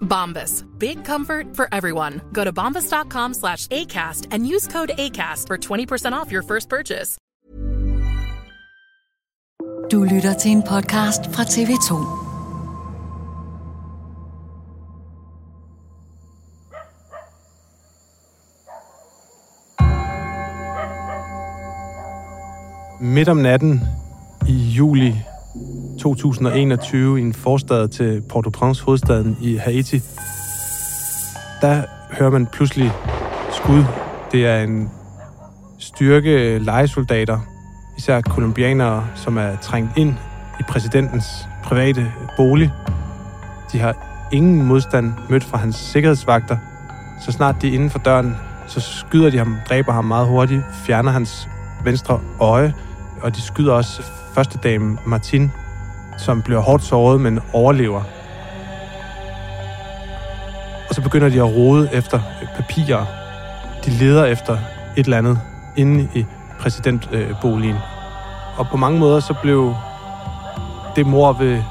Bombas. Big comfort for everyone. Go to bombas.com slash ACAST and use code ACAST for 20% off your first purchase. Du lytter til en podcast fra TV2. Midt om natten i juli 2021 i en forstad til Port-au-Prince, hovedstaden i Haiti, der hører man pludselig skud. Det er en styrke legesoldater, især kolumbianere, som er trængt ind i præsidentens private bolig. De har ingen modstand mødt fra hans sikkerhedsvagter. Så snart de er inden for døren, så skyder de ham, dræber ham meget hurtigt, fjerner hans venstre øje, og de skyder også første dame Martin, som bliver hårdt såret, men overlever. Og så begynder de at rode efter papirer. De leder efter et eller andet inde i præsidentboligen. Og på mange måder så blev det mor ved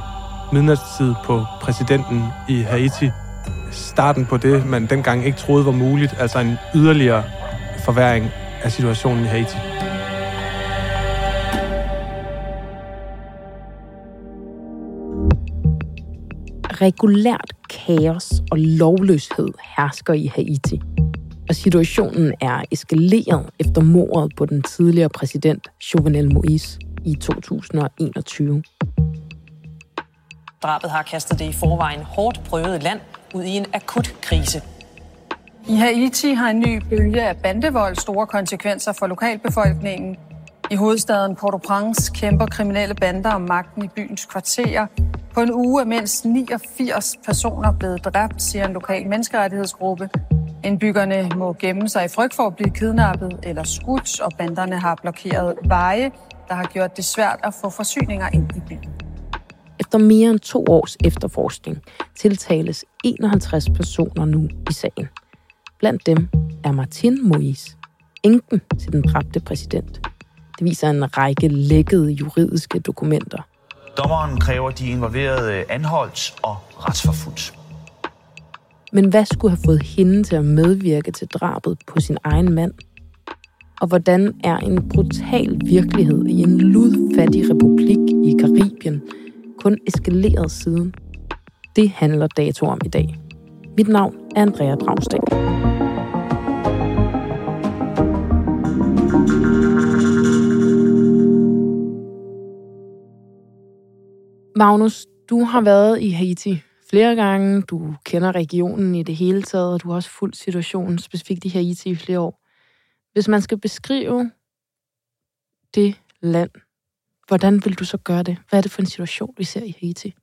midnatstid på præsidenten i Haiti starten på det, man dengang ikke troede var muligt, altså en yderligere forværing af situationen i Haiti. Regulært kaos og lovløshed hersker i Haiti. Og situationen er eskaleret efter mordet på den tidligere præsident Jovenel Moïse i 2021. Drabet har kastet det i forvejen hårdt prøvede land ud i en akut krise. I Haiti har en ny bølge af bandevold store konsekvenser for lokalbefolkningen. I hovedstaden Port-au-Prince kæmper kriminelle bander om magten i byens kvarterer. På en uge er mindst 89 personer blevet dræbt, siger en lokal menneskerettighedsgruppe. Indbyggerne må gemme sig i frygt for at blive kidnappet eller skudt, og banderne har blokeret veje, der har gjort det svært at få forsyninger ind i byen. Efter mere end to års efterforskning tiltales 51 personer nu i sagen. Blandt dem er Martin Moïse, enken til den dræbte præsident. Det viser en række lækkede juridiske dokumenter. Dommeren kræver de involverede anholdt og retsforfulgt. Men hvad skulle have fået hende til at medvirke til drabet på sin egen mand? Og hvordan er en brutal virkelighed i en ludfattig republik i Karibien kun eskaleret siden? Det handler dato om i dag. Mit navn er Andrea Dragsdal. Magnus, du har været i Haiti flere gange. Du kender regionen i det hele taget, og du har også fulgt situationen specifikt i Haiti i flere år. Hvis man skal beskrive det land, hvordan vil du så gøre det? Hvad er det for en situation, vi ser i Haiti?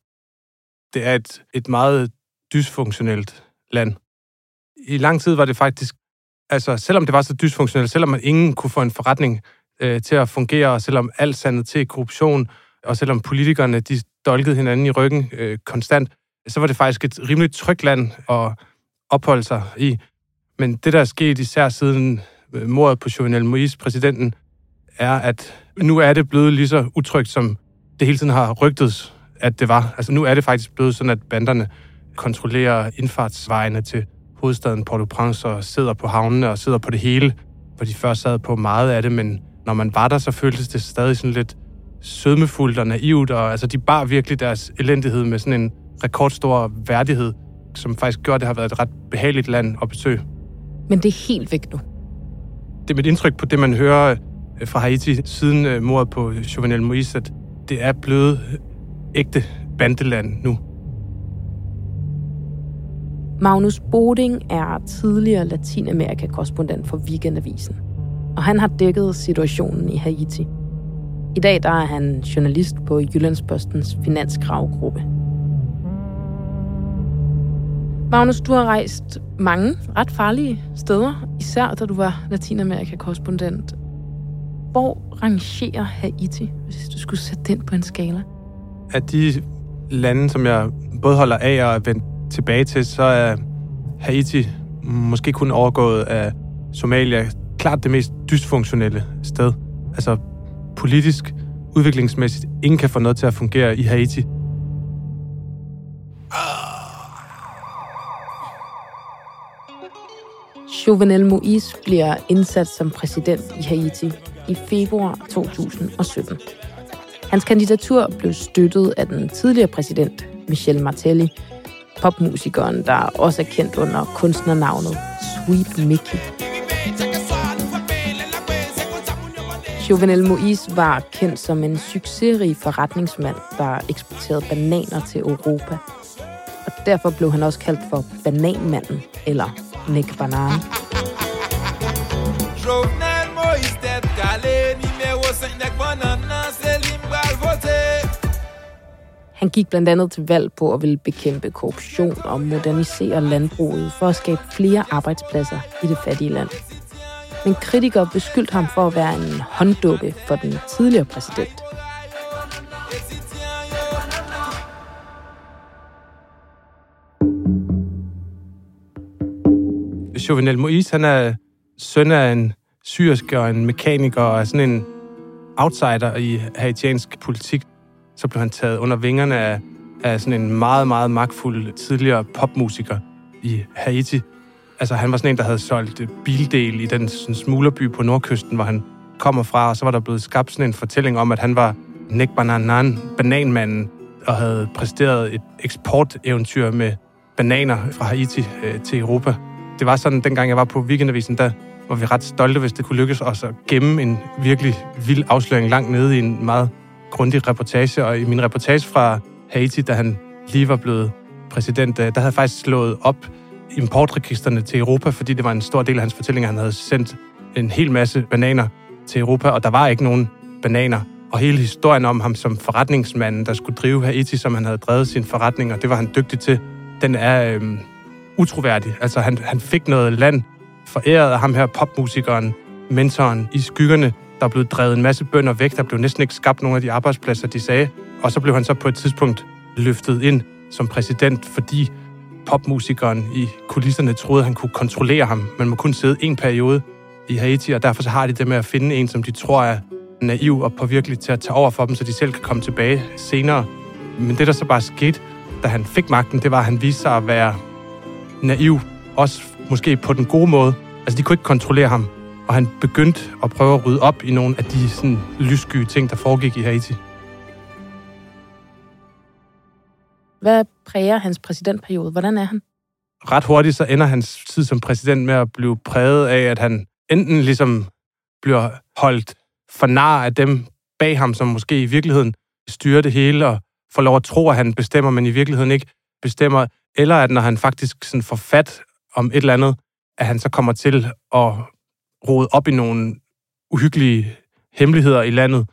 Det er et, et meget dysfunktionelt land. I lang tid var det faktisk, altså selvom det var så dysfunktionelt, selvom man ingen kunne få en forretning øh, til at fungere, og selvom alt sandet til korruption, og selvom politikerne de dolket hinanden i ryggen øh, konstant, så var det faktisk et rimelig trygt land at opholde sig i. Men det, der er sket især siden øh, mordet på Jovenel Moïse, præsidenten, er, at nu er det blevet lige så utrygt, som det hele tiden har rygtet, at det var. Altså nu er det faktisk blevet sådan, at banderne kontrollerer indfartsvejene til hovedstaden Port-au-Prince og sidder på havnene og sidder på det hele, hvor de først sad på meget af det, men når man var der, så føltes det stadig sådan lidt sødmefuldt og naivt, og altså de bar virkelig deres elendighed med sådan en rekordstor værdighed, som faktisk gjorde, at det har været et ret behageligt land at besøge. Men det er helt væk nu. Det er mit indtryk på det, man hører øh, fra Haiti siden øh, mordet på Jovenel Moïse, at det er blevet ægte bandeland nu. Magnus Boding er tidligere Latinamerika-korrespondent for Weekendavisen, og han har dækket situationen i Haiti. I dag der er han journalist på Jyllandspostens finanskravgruppe. Magnus, du har rejst mange ret farlige steder, især da du var Latinamerika-korrespondent. Hvor rangerer Haiti, hvis du skulle sætte den på en skala? Af de lande, som jeg både holder af og er vendt tilbage til, så er Haiti måske kun overgået af Somalia klart det mest dysfunktionelle sted. Altså politisk, udviklingsmæssigt, ingen kan få noget til at fungere i Haiti. Jovenel Moïse bliver indsat som præsident i Haiti i februar 2017. Hans kandidatur blev støttet af den tidligere præsident Michel Martelly, popmusikeren, der også er kendt under kunstnernavnet Sweet Mickey. Jovenel Moïse var kendt som en succesrig forretningsmand, der eksporterede bananer til Europa. Og derfor blev han også kaldt for bananmanden, eller Nick Banane. Jovenel Moïse tête calée, numéro 5 Nick Banana, c'est han gik blandt andet til valg på at ville bekæmpe korruption og modernisere landbruget for at skabe flere arbejdspladser i det fattige land. Men kritikere beskyldte ham for at være en hånddukke for den tidligere præsident. Jovenel Moïse, han er søn af en syrisk og en mekaniker og er sådan en outsider i haitiansk politik så blev han taget under vingerne af, af sådan en meget, meget magtfuld tidligere popmusiker i Haiti. Altså, han var sådan en, der havde solgt øh, bildel i den sådan, smuglerby på nordkysten, hvor han kommer fra, og så var der blevet skabt sådan en fortælling om, at han var Nick Bananan, bananmanden, og havde præsteret et eksporteventyr med bananer fra Haiti øh, til Europa. Det var sådan, dengang jeg var på Weekendavisen, der var vi ret stolte, hvis det kunne lykkes os at gemme en virkelig vild afsløring langt nede i en meget grundig reportage, og i min reportage fra Haiti, da han lige var blevet præsident, øh, der havde jeg faktisk slået op importregisterne til Europa, fordi det var en stor del af hans fortælling, han havde sendt en hel masse bananer til Europa, og der var ikke nogen bananer. Og hele historien om ham som forretningsmanden, der skulle drive Haiti, som han havde drevet sin forretning, og det var han dygtig til, den er øhm, utroværdig. Altså, han, han fik noget land foræret af ham her popmusikeren, mentoren i skyggerne, der blev drevet en masse bønder væk. Der blev næsten ikke skabt nogen af de arbejdspladser, de sagde. Og så blev han så på et tidspunkt løftet ind som præsident, fordi popmusikeren i kulisserne troede, han kunne kontrollere ham. Man må kun sidde en periode i Haiti, og derfor så har de det med at finde en, som de tror er naiv og påvirkelig til at tage over for dem, så de selv kan komme tilbage senere. Men det, der så bare skete, da han fik magten, det var, at han viste sig at være naiv, også måske på den gode måde. Altså, de kunne ikke kontrollere ham og han begyndte at prøve at rydde op i nogle af de sådan, lyssky ting, der foregik i Haiti. Hvad præger hans præsidentperiode? Hvordan er han? Ret hurtigt så ender hans tid som præsident med at blive præget af, at han enten ligesom bliver holdt for nar af dem bag ham, som måske i virkeligheden styrer det hele og får lov at tro, at han bestemmer, men i virkeligheden ikke bestemmer. Eller at når han faktisk sådan får fat om et eller andet, at han så kommer til at rode op i nogle uhyggelige hemmeligheder i landet.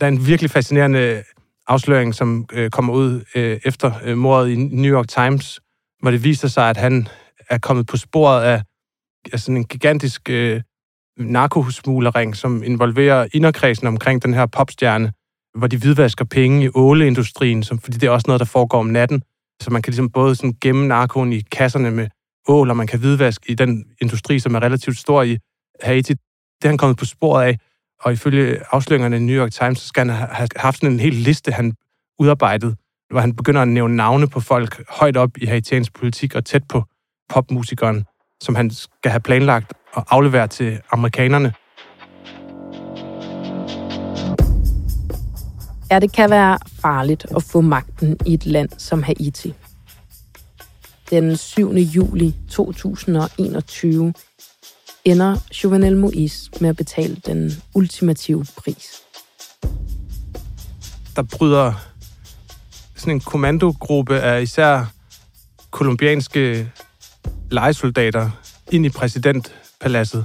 Der er en virkelig fascinerende afsløring, som øh, kommer ud øh, efter øh, mordet i New York Times, hvor det viser sig, at han er kommet på sporet af, af sådan en gigantisk øh, narkosmuglering, som involverer inderkredsen omkring den her popstjerne, hvor de hvidvasker penge i åleindustrien, som, fordi det er også noget, der foregår om natten. Så man kan ligesom både sådan gemme narkoen i kasserne med ål, og man kan hvidvaske i den industri, som er relativt stor i Haiti. Det er han kommet på sporet af, og ifølge afsløringerne i New York Times, så skal han have haft sådan en hel liste, han udarbejdet, hvor han begynder at nævne navne på folk højt op i haitiansk politik og tæt på popmusikeren, som han skal have planlagt at aflevere til amerikanerne. Ja, det kan være farligt at få magten i et land som Haiti. Den 7. juli 2021 ender Jovenel Moïse med at betale den ultimative pris. Der bryder sådan en kommandogruppe af især kolumbianske legesoldater ind i præsidentpaladset.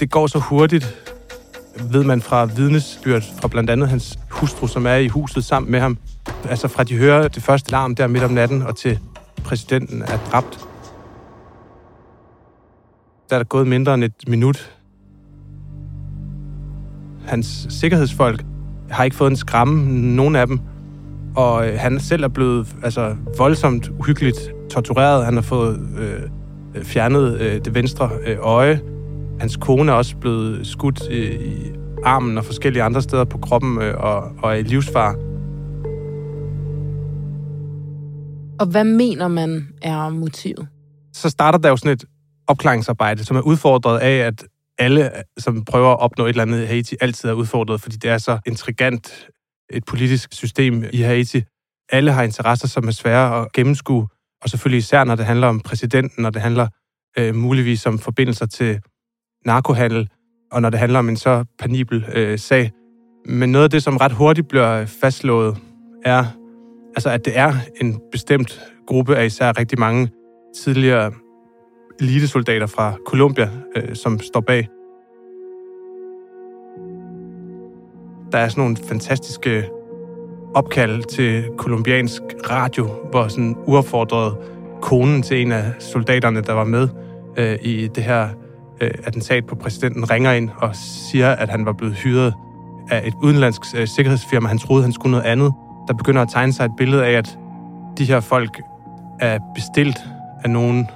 Det går så hurtigt, ved man fra vidnesbyrd fra blandt andet hans hustru, som er i huset sammen med ham. Altså fra de hører det første larm der midt om natten, og til præsidenten er dræbt. Der er gået mindre end et minut. Hans sikkerhedsfolk har ikke fået en skræmme, nogen af dem. Og øh, han selv er blevet altså, voldsomt uhyggeligt tortureret. Han har fået øh, fjernet øh, det venstre øh, øje. Hans kone er også blevet skudt øh, i armen og forskellige andre steder på kroppen øh, og, og er i livsfar. Og hvad mener man er motivet? Så starter der jo sådan et opklaringsarbejde, som er udfordret af, at alle, som prøver at opnå et eller andet i Haiti, altid er udfordret, fordi det er så intrigant et politisk system i Haiti. Alle har interesser, som er svære at gennemskue, og selvfølgelig især, når det handler om præsidenten, når det handler øh, muligvis om forbindelser til narkohandel, og når det handler om en så panibel øh, sag. Men noget af det, som ret hurtigt bliver fastslået, er, altså, at det er en bestemt gruppe af især rigtig mange tidligere elitesoldater fra Colombia, øh, som står bag. Der er sådan nogle fantastiske opkald til kolumbiansk radio, hvor sådan uaffordret konen til en af soldaterne, der var med øh, i det her øh, attentat på præsidenten, ringer ind og siger, at han var blevet hyret af et udenlandsk øh, sikkerhedsfirma. Han troede, han skulle noget andet. Der begynder at tegne sig et billede af, at de her folk er bestilt af nogen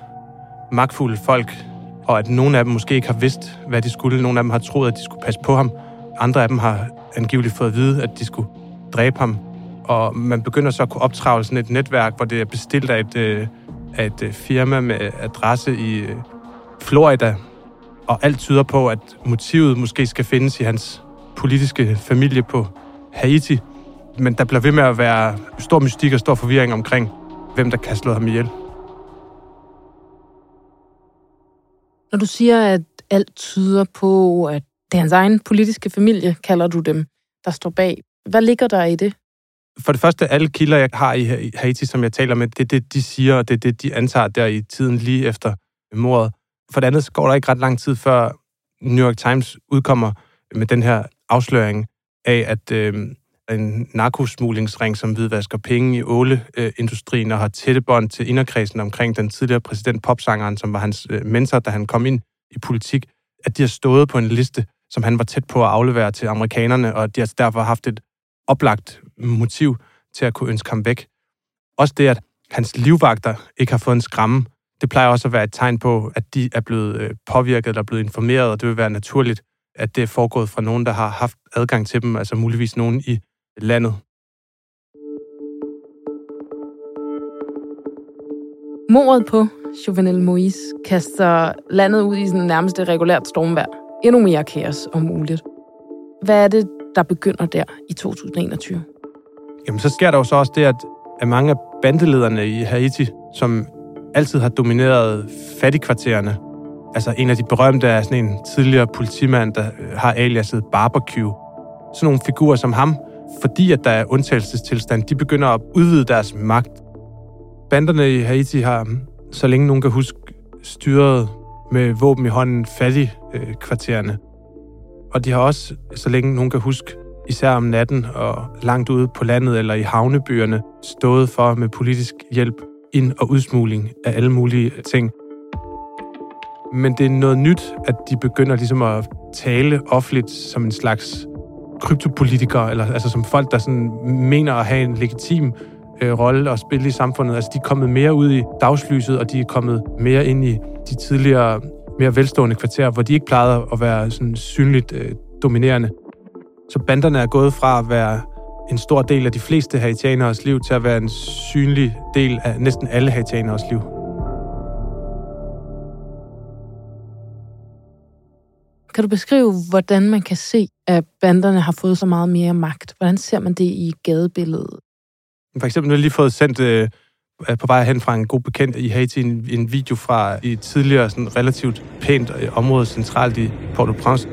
magtfulde folk, og at nogle af dem måske ikke har vidst, hvad de skulle. Nogle af dem har troet, at de skulle passe på ham. Andre af dem har angiveligt fået at vide, at de skulle dræbe ham. Og man begynder så at kunne optravle sådan et netværk, hvor det er bestilt af et, øh, af et øh, firma med adresse i øh, Florida. Og alt tyder på, at motivet måske skal findes i hans politiske familie på Haiti. Men der bliver ved med at være stor mystik og stor forvirring omkring, hvem der kan slå ham ihjel. Når du siger, at alt tyder på, at det er hans egen politiske familie, kalder du dem, der står bag. Hvad ligger der i det? For det første, alle kilder, jeg har i Haiti, som jeg taler med, det er det, de siger, og det er det, de antager der i tiden lige efter mordet. For det andet, så går der ikke ret lang tid før New York Times udkommer med den her afsløring af, at øh, en narkosmuglingsring, som hvidvasker penge i olieindustrien og har tætte bånd til inderkredsen omkring den tidligere præsident popsangeren, som var hans øh, mentor, da han kom ind i politik, at de har stået på en liste, som han var tæt på at aflevere til amerikanerne, og at de altså har derfor haft et oplagt motiv til at kunne ønske ham væk. Også det, at hans livvagter ikke har fået en skramme, det plejer også at være et tegn på, at de er blevet øh, påvirket eller blevet informeret, og det vil være naturligt, at det er foregået fra nogen, der har haft adgang til dem, altså muligvis nogen i landet. Mordet på Jovenel Moïse kaster landet ud i sådan nærmest et regulært stormvær. Endnu mere kaos om muligt. Hvad er det, der begynder der i 2021? Jamen, så sker der jo så også det, at, at mange af bandelederne i Haiti, som altid har domineret fattigkvartererne, altså en af de berømte er sådan en tidligere politimand, der har aliaset Barbecue. Sådan nogle figurer som ham, fordi at der er undtagelsestilstand, de begynder at udvide deres magt. Banderne i Haiti har, mm, så længe nogen kan huske, styret med våben i hånden fattigkvartererne. Og de har også, så længe nogen kan huske, især om natten og langt ude på landet eller i havnebyerne, stået for med politisk hjælp ind- og udsmugling af alle mulige ting. Men det er noget nyt, at de begynder ligesom at tale offentligt som en slags kryptopolitikere, eller altså som folk, der sådan mener at have en legitim øh, rolle at spille i samfundet. Altså de er kommet mere ud i dagslyset, og de er kommet mere ind i de tidligere mere velstående kvarterer, hvor de ikke plejede at være sådan synligt øh, dominerende. Så banderne er gået fra at være en stor del af de fleste haitianeres liv til at være en synlig del af næsten alle haitianeres liv. Kan du beskrive, hvordan man kan se, at banderne har fået så meget mere magt? Hvordan ser man det i gadebilledet? For eksempel, nu har lige fået sendt øh, på vej hen fra en god bekendt i Haiti en, en video fra et tidligere sådan relativt pænt øh, område centralt i Port-au-Prince.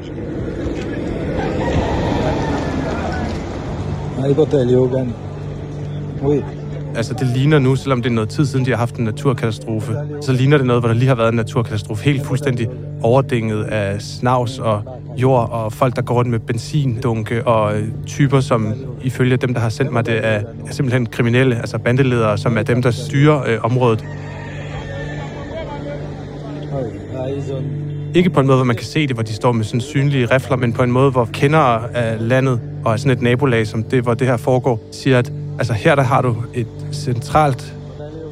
Altså, det ligner nu, selvom det er noget tid siden, de har haft en naturkatastrofe, så ligner det noget, hvor der lige har været en naturkatastrofe. Helt fuldstændig overdænget af snavs og jord, og folk, der går rundt med benzindunke, og øh, typer, som ifølge dem, der har sendt mig det, er, er simpelthen kriminelle, altså bandeledere, som er dem, der styrer øh, området. Ikke på en måde, hvor man kan se det, hvor de står med sådan synlige rifler, men på en måde, hvor kendere af landet og af sådan et nabolag, som det, hvor det her foregår, siger, at altså her der har du et centralt,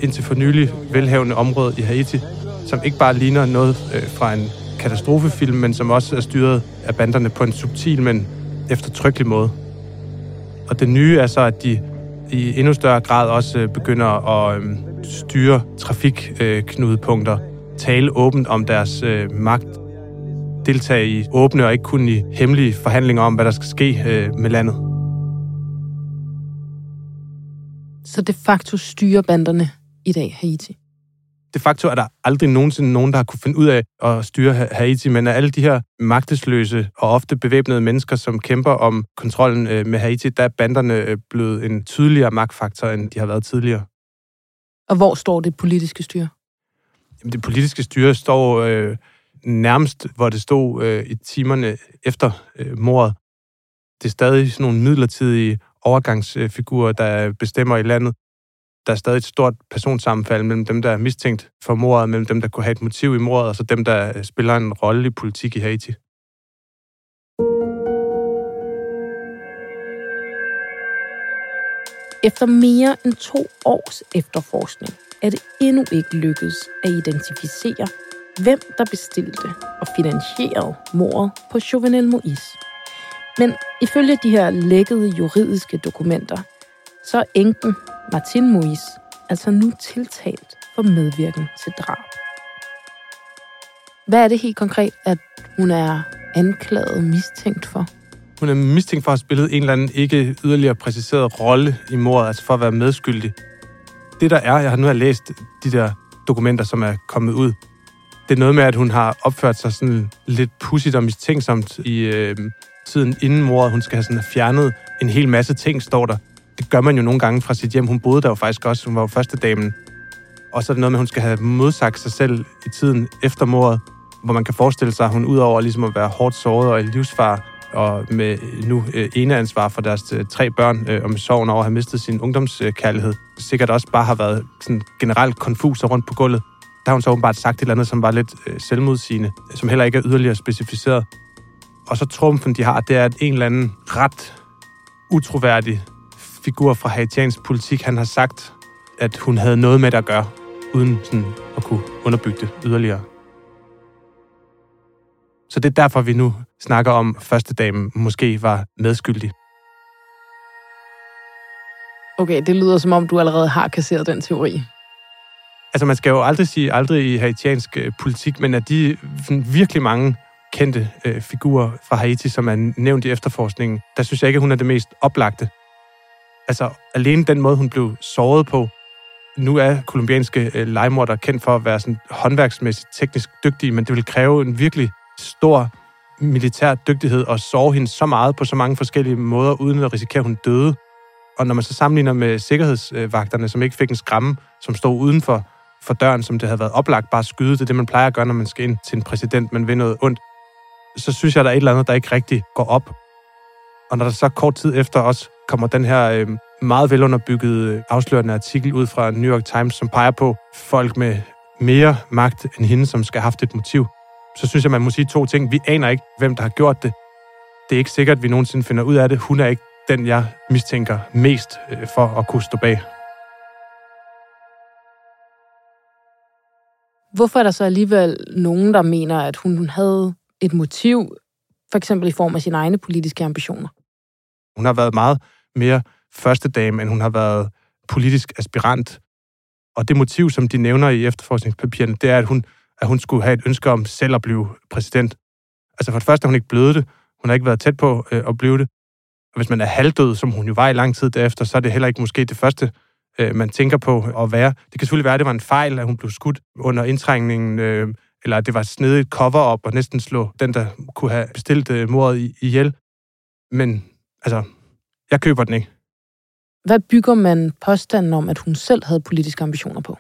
indtil for nylig velhavende område i Haiti, som ikke bare ligner noget øh, fra en katastrofefilm, men som også er styret af banderne på en subtil, men eftertrykkelig måde. Og det nye er så, at de i endnu større grad også øh, begynder at øh, styre trafikknudepunkter, tale åbent om deres øh, magt, deltage i åbne og ikke kun i hemmelige forhandlinger om, hvad der skal ske øh, med landet. Så de facto styrer banderne i dag Haiti? De facto er der aldrig nogensinde nogen, der har kunne finde ud af at styre Haiti, men af alle de her magtesløse og ofte bevæbnede mennesker, som kæmper om kontrollen øh, med Haiti, der er banderne øh, blevet en tydeligere magtfaktor, end de har været tidligere. Og hvor står det politiske styre? Jamen, det politiske styre står øh, nærmest, hvor det stod øh, i timerne efter øh, mordet. Det er stadig sådan nogle midlertidige overgangsfigurer, der bestemmer i landet. Der er stadig et stort personsammenfald mellem dem, der er mistænkt for mordet, mellem dem, der kunne have et motiv i mordet, og så dem, der øh, spiller en rolle i politik i Haiti. Efter mere end to års efterforskning er det endnu ikke lykkedes at identificere, hvem der bestilte og finansierede mordet på Jovenel Moïse. Men ifølge de her lækkede juridiske dokumenter, så er enken Martin Moïse altså nu tiltalt for medvirken til drab. Hvad er det helt konkret, at hun er anklaget mistænkt for? Hun er mistænkt for at have spillet en eller anden ikke yderligere præciseret rolle i mordet, altså for at være medskyldig. Det der er, jeg har nu har læst de der dokumenter, som er kommet ud, det er noget med, at hun har opført sig sådan lidt pudsigt og mistænksomt i øh, tiden inden mordet. Hun skal have sådan fjernet en hel masse ting, står der. Det gør man jo nogle gange fra sit hjem. Hun boede der jo faktisk også. Hun var jo første damen. Og så er det noget med, at hun skal have modsagt sig selv i tiden efter mordet, hvor man kan forestille sig, at hun udover ligesom at være hårdt såret og i livsfar, og med nu øh, eneansvar for deres øh, tre børn, øh, og med sorgen over at have mistet sin ungdomskærlighed, sikkert også bare har været sådan generelt konfus rundt på gulvet. Der har hun så åbenbart sagt et eller andet, som var lidt øh, selvmodsigende, som heller ikke er yderligere specificeret. Og så trumfen, de har, det er, at en eller anden ret utroværdig figur fra haitiansk politik, han har sagt, at hun havde noget med det at gøre, uden sådan at kunne underbygge det yderligere. Så det er derfor, vi nu snakker om, at første dame måske var medskyldig. Okay, det lyder som om, du allerede har kasseret den teori. Altså, man skal jo aldrig sige aldrig i haitiansk øh, politik, men at de virkelig mange kendte øh, figurer fra Haiti, som er nævnt i efterforskningen, der synes jeg ikke, at hun er det mest oplagte. Altså, alene den måde, hun blev såret på. Nu er kolumbianske øh, legemordere kendt for at være sådan håndværksmæssigt teknisk dygtige, men det vil kræve en virkelig stor militær dygtighed at sove hende så meget på så mange forskellige måder, uden at risikere, at hun døde. Og når man så sammenligner med sikkerhedsvagterne, som ikke fik en skramme, som stod uden for, for døren, som det havde været oplagt bare skyde, det er det, man plejer at gøre, når man skal ind til en præsident, man vil noget ondt, så synes jeg, der er et eller andet, der ikke rigtig går op. Og når der så kort tid efter også kommer den her øh, meget velunderbyggede øh, afslørende artikel ud fra New York Times, som peger på folk med mere magt end hende, som skal have haft et motiv, så synes jeg, man må sige to ting. Vi aner ikke, hvem der har gjort det. Det er ikke sikkert, at vi nogensinde finder ud af det. Hun er ikke den, jeg mistænker mest øh, for at kunne stå bag. Hvorfor er der så alligevel nogen, der mener, at hun havde et motiv For eksempel i form af sine egne politiske ambitioner. Hun har været meget mere første dame, end hun har været politisk aspirant. Og det motiv, som de nævner i efterforskningspapirerne, det er, at hun, at hun skulle have et ønske om selv at blive præsident. Altså for det første er hun ikke blevet det. Hun har ikke været tæt på øh, at blive det. Og hvis man er halvdød, som hun jo var i lang tid derefter, så er det heller ikke måske det første, øh, man tænker på at være. Det kan selvfølgelig være, at det var en fejl, at hun blev skudt under indtrængningen, øh, eller at det var snedigt cover-up og næsten slå den, der kunne have bestilt øh, mordet ihjel. Men altså, jeg køber den ikke. Hvad bygger man påstanden om, at hun selv havde politiske ambitioner på?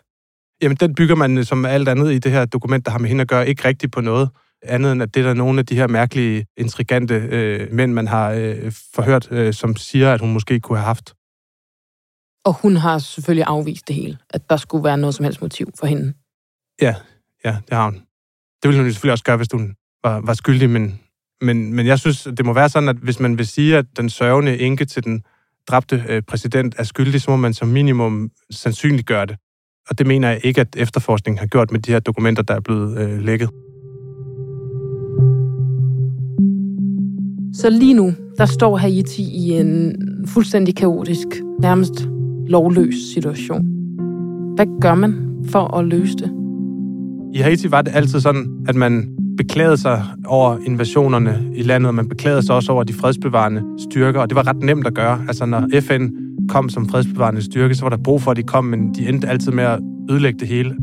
Jamen, den bygger man øh, som alt andet i det her dokument, der har med hende at gøre, ikke rigtigt på noget andet end at det er der nogle af de her mærkelige, intrigante øh, mænd, man har øh, forhørt, øh, som siger, at hun måske kunne have haft. Og hun har selvfølgelig afvist det hele, at der skulle være noget som helst motiv for hende. Ja, ja, det har hun. Det ville hun selvfølgelig også gøre, hvis hun var, var skyldig, men, men, men jeg synes, det må være sådan, at hvis man vil sige, at den sørgende enke til den dræbte øh, præsident er skyldig, så må man som minimum sandsynligt gøre det. Og det mener jeg ikke, at efterforskningen har gjort med de her dokumenter, der er blevet øh, lækket. Så lige nu, der står Haiti i en fuldstændig kaotisk, nærmest lovløs situation. Hvad gør man for at løse det? I Haiti var det altid sådan, at man beklagede sig over invasionerne i landet, og man beklagede sig også over de fredsbevarende styrker, og det var ret nemt at gøre. Altså, når FN kom som fredsbevarende styrke, så var der brug for, at de kom, men de endte altid med at ødelægge det hele.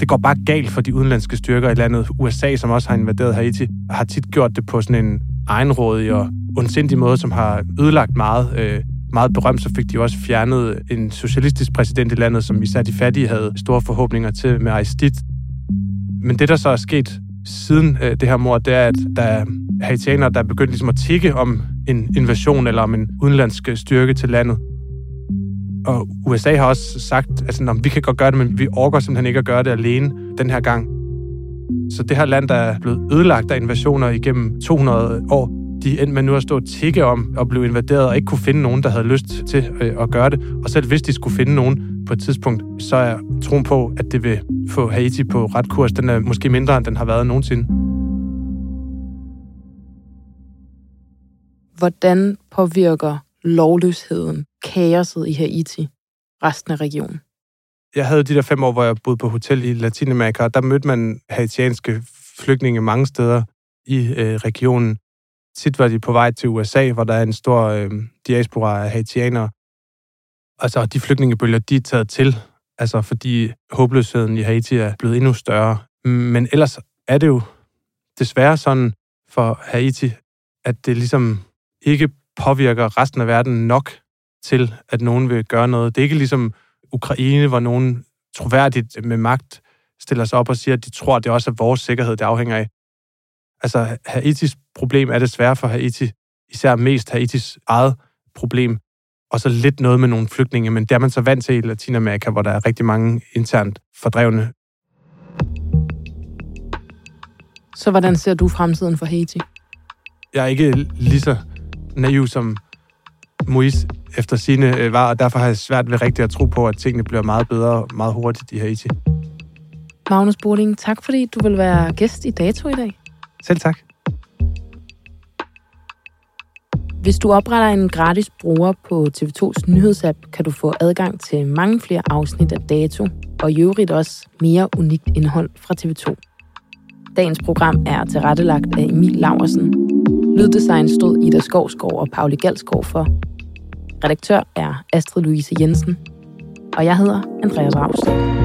Det går bare galt for de udenlandske styrker i landet. USA, som også har invaderet Haiti, har tit gjort det på sådan en egenrådig og ondsindig måde, som har ødelagt meget. Øh, meget berømt, så fik de også fjernet en socialistisk præsident i landet, som især de fattige havde store forhåbninger til med Aristide. Men det, der så er sket siden øh, det her mord, det er, at der er haitianere, der er begyndt ligesom at tikke om en invasion eller om en udenlandsk styrke til landet. Og USA har også sagt, at altså, vi kan godt gøre det, men vi orker simpelthen ikke at gøre det alene den her gang. Så det her land, der er blevet ødelagt af invasioner igennem 200 år, de endte med nu at stå og tikke om at blive invaderet og ikke kunne finde nogen, der havde lyst til øh, at gøre det. Og selv hvis de skulle finde nogen på et tidspunkt, så er troen på, at det vil få Haiti på ret kurs, den er måske mindre, end den har været nogensinde. Hvordan påvirker lovløsheden, kaoset i Haiti, resten af regionen? Jeg havde de der fem år, hvor jeg boede på hotel i Latinamerika, og der mødte man haitianske flygtninge mange steder i øh, regionen. Tit var de på vej til USA, hvor der er en stor øh, diaspora af haitianere. Altså, de flygtningebølger, de er taget til, altså fordi håbløsheden i Haiti er blevet endnu større. Men ellers er det jo desværre sådan for Haiti, at det ligesom ikke påvirker resten af verden nok til, at nogen vil gøre noget. Det er ikke ligesom Ukraine, hvor nogen troværdigt med magt stiller sig op og siger, at de tror, at det også er vores sikkerhed, det afhænger af. Altså, Haitis problem er desværre for Haiti, især mest Haitis eget problem, og så lidt noget med nogle flygtninge, men det er man så vant til i Latinamerika, hvor der er rigtig mange internt fordrevne. Så hvordan ser du fremtiden for Haiti? Jeg er ikke lige så naiv som Moise efter sine øh, var, og derfor har jeg svært ved rigtigt at tro på, at tingene bliver meget bedre meget hurtigt i Haiti. Magnus Boding, tak fordi du vil være gæst i Dato i dag. Selv tak. Hvis du opretter en gratis bruger på TV2's nyhedsapp, kan du få adgang til mange flere afsnit af Dato, og i øvrigt også mere unikt indhold fra TV2. Dagens program er tilrettelagt af Emil Laversen. Lyddesign stod Ida Skovskov og Pauli Galskov for. Redaktør er Astrid Louise Jensen. Og jeg hedder Andreas Rausted.